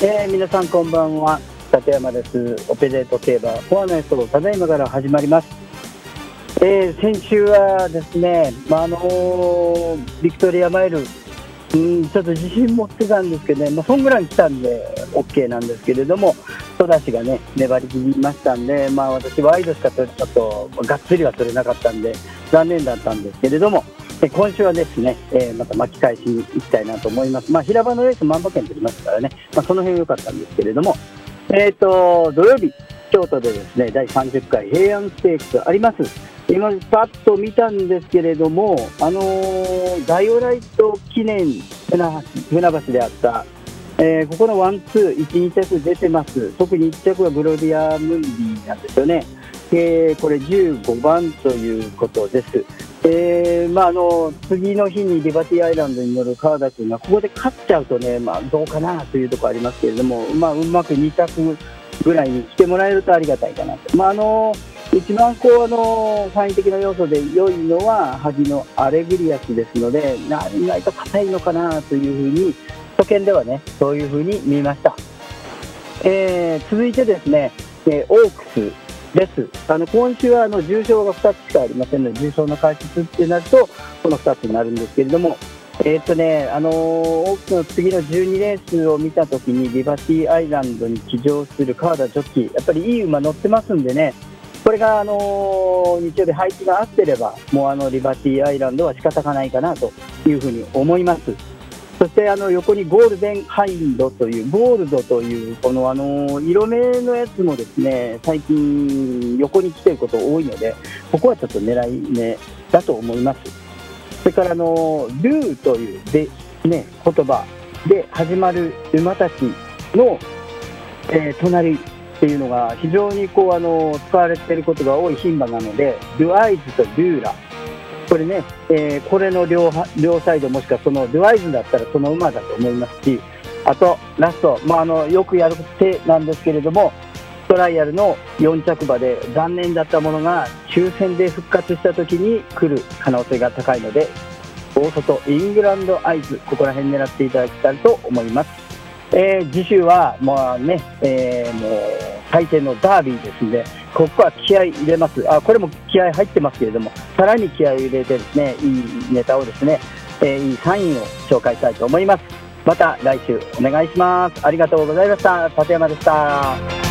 えー、皆さんこんばんは。立山です。オペレート競馬。フォアの予想ただいまから始まります、えー、先週はですね、まあ、あのー、ビクトリアマイル。うんちょっと自信持ってたんですけどね、まあ、そんぐらい来たんで OK なんですけれども戸田がね粘りきりましたんで、まあ、私ワイドしか取れたとがっつりは取れなかったんで残念だったんですけれども今週はですね、えー、また巻き返しに行きたいなと思います。まあ、平場のレース万馬券取りますからね、まあ、その辺良かったんですけれども、え、ー、と、土曜日、京都でですね、第30回平安ステークスあります。今、パッと見たんですけれども、あのー、ダイオライト記念船橋であった、えー、ここのワンツー、1、2着出てます。特に1着はグロリア・ムンディなんですよね。えー、これ15番ということです。えーまあ、あの次の日にリバティアイランドに乗る川田君がここで勝っちゃうとね、まあ、どうかなというところありますけれども、まあ、うまく2着ぐらいに来てもらえるとありがたいかなと。まあ、あの一番こうあの範囲的な要素で良いのは萩のアレグリアスですので意外と硬いのかなというふうに初見ではねそういうふうに見えました、えー、続いてですね、えー、オークスですあの今週はあの重症が2つしかありませんので重症の解説ってなるとこの2つになるんですけれども、えー、とねあのー、ークの次の12レースを見たときにリバティアイランドに騎乗する川田ジョッキーやっぱりいい馬乗ってますんでねこれが、あのー、日曜日配置が合ってればもうあのリバティアイランドは仕方がないかなというふうに思います。そしてあの横にゴールデンハインドというゴールドというこのあの色目のやつもですね最近横に来てること多いのでここはちょっと狙い目だと思います。それからあのルーというで、ね、言葉で始まる馬たちの、え、隣っていうのが非常にこうあの使われていることが多い牝馬なのでドゥアイズとデューラ。これね、えー、これの両両サイドもしくはそのデュアイズだったらその馬だと思いますしあとラスト、まあ、あのよくやる手なんですけれどもトライアルの4着馬で残念だったものが抽選で復活した時に来る可能性が高いので大外イングランドアイズここら辺狙っていただきたいと思います、えー、次週はまあね、えー、もう大抵のダービーですのでここは気合い入れます、あこれも気合い入ってますけれども、さらに気合い入れて、ですねいいネタをですね、えー、いいサインを紹介したいと思います。また来週お願いします。ありがとうございました。立山でした。